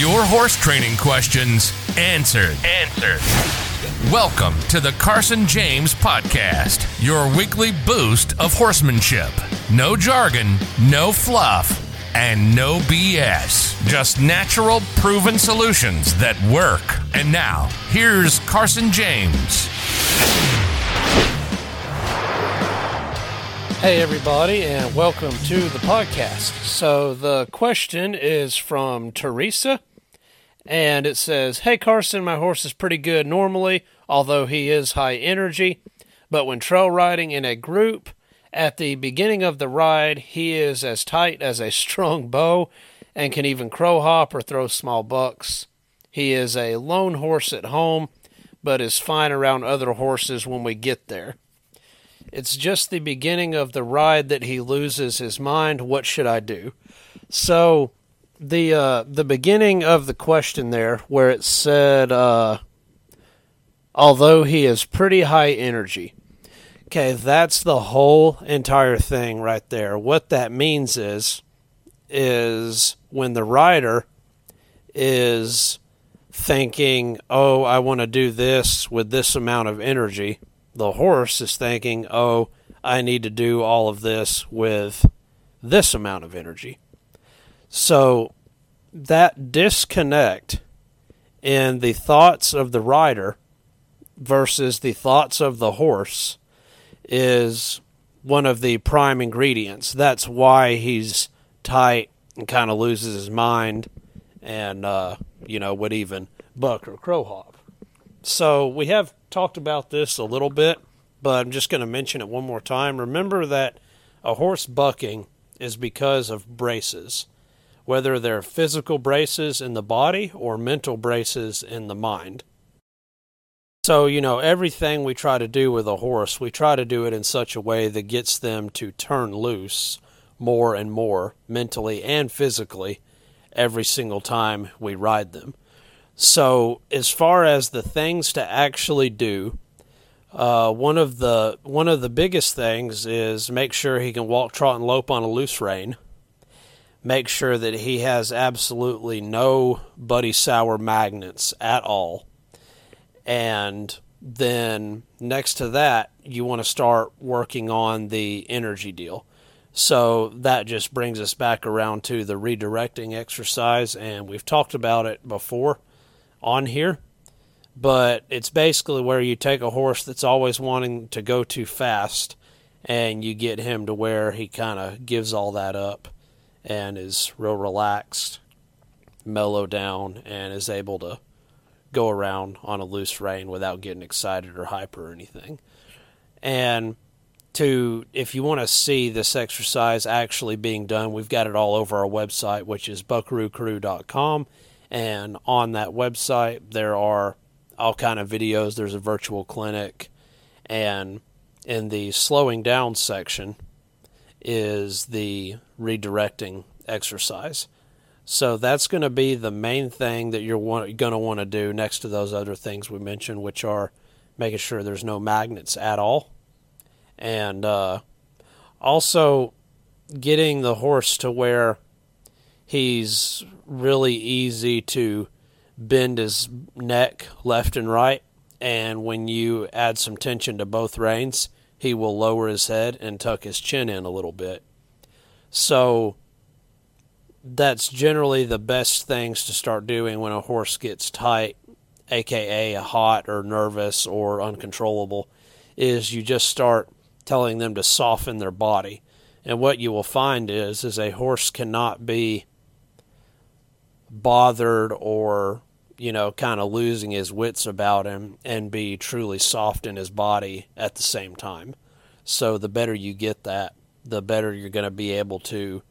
Your horse training questions answered. Answered. Welcome to the Carson James Podcast, your weekly boost of horsemanship. No jargon, no fluff, and no BS. Just natural, proven solutions that work. And now, here's Carson James. Hey, everybody, and welcome to the podcast. So, the question is from Teresa, and it says Hey, Carson, my horse is pretty good normally, although he is high energy. But when trail riding in a group, at the beginning of the ride, he is as tight as a strong bow and can even crow hop or throw small bucks. He is a lone horse at home, but is fine around other horses when we get there. It's just the beginning of the ride that he loses his mind. What should I do? So the uh, the beginning of the question there, where it said, uh, although he is pretty high energy. Okay, that's the whole entire thing right there. What that means is, is when the rider is thinking, "Oh, I want to do this with this amount of energy," the horse is thinking, oh, I need to do all of this with this amount of energy. So that disconnect in the thoughts of the rider versus the thoughts of the horse is one of the prime ingredients. That's why he's tight and kind of loses his mind and, uh, you know, would even buck or crow hop. So we have talked about this a little bit, but I'm just going to mention it one more time. Remember that a horse bucking is because of braces, whether they're physical braces in the body or mental braces in the mind. So, you know, everything we try to do with a horse, we try to do it in such a way that gets them to turn loose more and more mentally and physically every single time we ride them. So, as far as the things to actually do, uh, one of the one of the biggest things is make sure he can walk, trot, and lope on a loose rein. Make sure that he has absolutely no buddy sour magnets at all, and then next to that, you want to start working on the energy deal. So that just brings us back around to the redirecting exercise, and we've talked about it before on here, but it's basically where you take a horse that's always wanting to go too fast and you get him to where he kind of gives all that up and is real relaxed, mellow down, and is able to go around on a loose rein without getting excited or hyper or anything. And to if you want to see this exercise actually being done, we've got it all over our website, which is buckaroocrew.com and on that website there are all kind of videos. There's a virtual clinic. And in the slowing down section is the redirecting exercise so that's going to be the main thing that you're going to want to do next to those other things we mentioned which are making sure there's no magnets at all and uh, also getting the horse to where he's really easy to bend his neck left and right. And when you add some tension to both reins, he will lower his head and tuck his chin in a little bit. So that's generally the best things to start doing when a horse gets tight, aka hot or nervous or uncontrollable, is you just start telling them to soften their body. And what you will find is is a horse cannot be bothered or you know kind of losing his wits about him and be truly soft in his body at the same time. So the better you get that the better you're going to be able to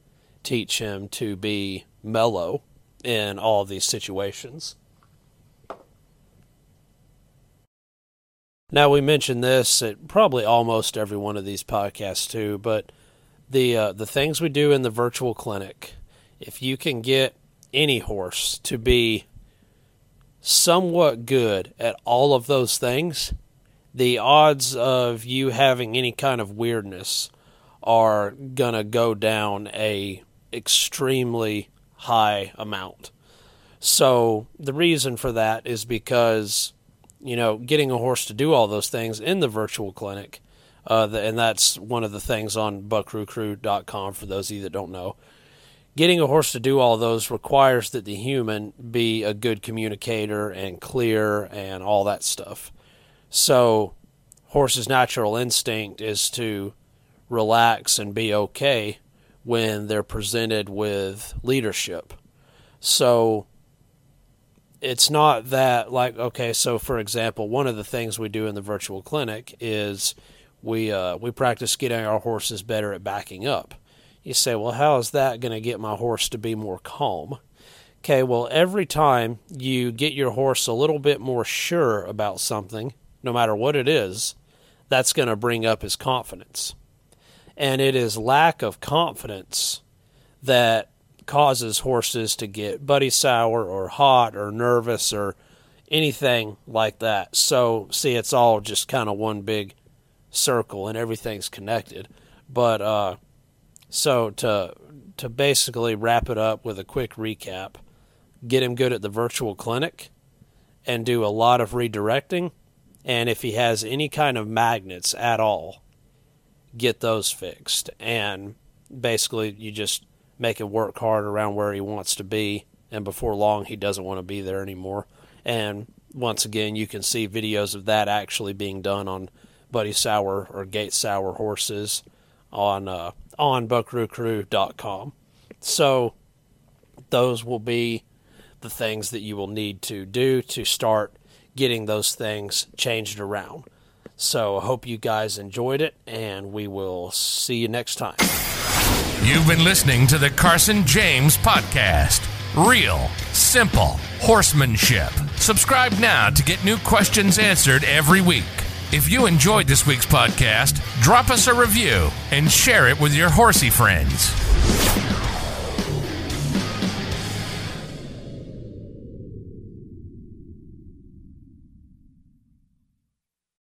teach him to be mellow in all these situations. Now we mentioned this at probably almost every one of these podcasts too but the uh, the things we do in the virtual clinic if you can get any horse to be somewhat good at all of those things, the odds of you having any kind of weirdness are going to go down a extremely high amount. So the reason for that is because, you know, getting a horse to do all those things in the virtual clinic, uh, and that's one of the things on buckaroocrew.com for those of you that don't know. Getting a horse to do all those requires that the human be a good communicator and clear and all that stuff. So, horse's natural instinct is to relax and be okay when they're presented with leadership. So, it's not that like okay so for example one of the things we do in the virtual clinic is we uh, we practice getting our horses better at backing up you say well how is that going to get my horse to be more calm okay well every time you get your horse a little bit more sure about something no matter what it is that's going to bring up his confidence and it is lack of confidence that causes horses to get buddy sour or hot or nervous or anything like that. So, see, it's all just kind of one big circle and everything's connected. But uh, so to to basically wrap it up with a quick recap, get him good at the virtual clinic and do a lot of redirecting. And if he has any kind of magnets at all, get those fixed. And basically, you just make him work hard around where he wants to be, and before long, he doesn't want to be there anymore. And once again, you can see videos of that actually being done on Buddy Sour or Gate Sour horses on uh, on buckaroocrew.com. So those will be the things that you will need to do to start getting those things changed around. So I hope you guys enjoyed it, and we will see you next time. You've been listening to the Carson James Podcast. Real, simple horsemanship. Subscribe now to get new questions answered every week. If you enjoyed this week's podcast, drop us a review and share it with your horsey friends.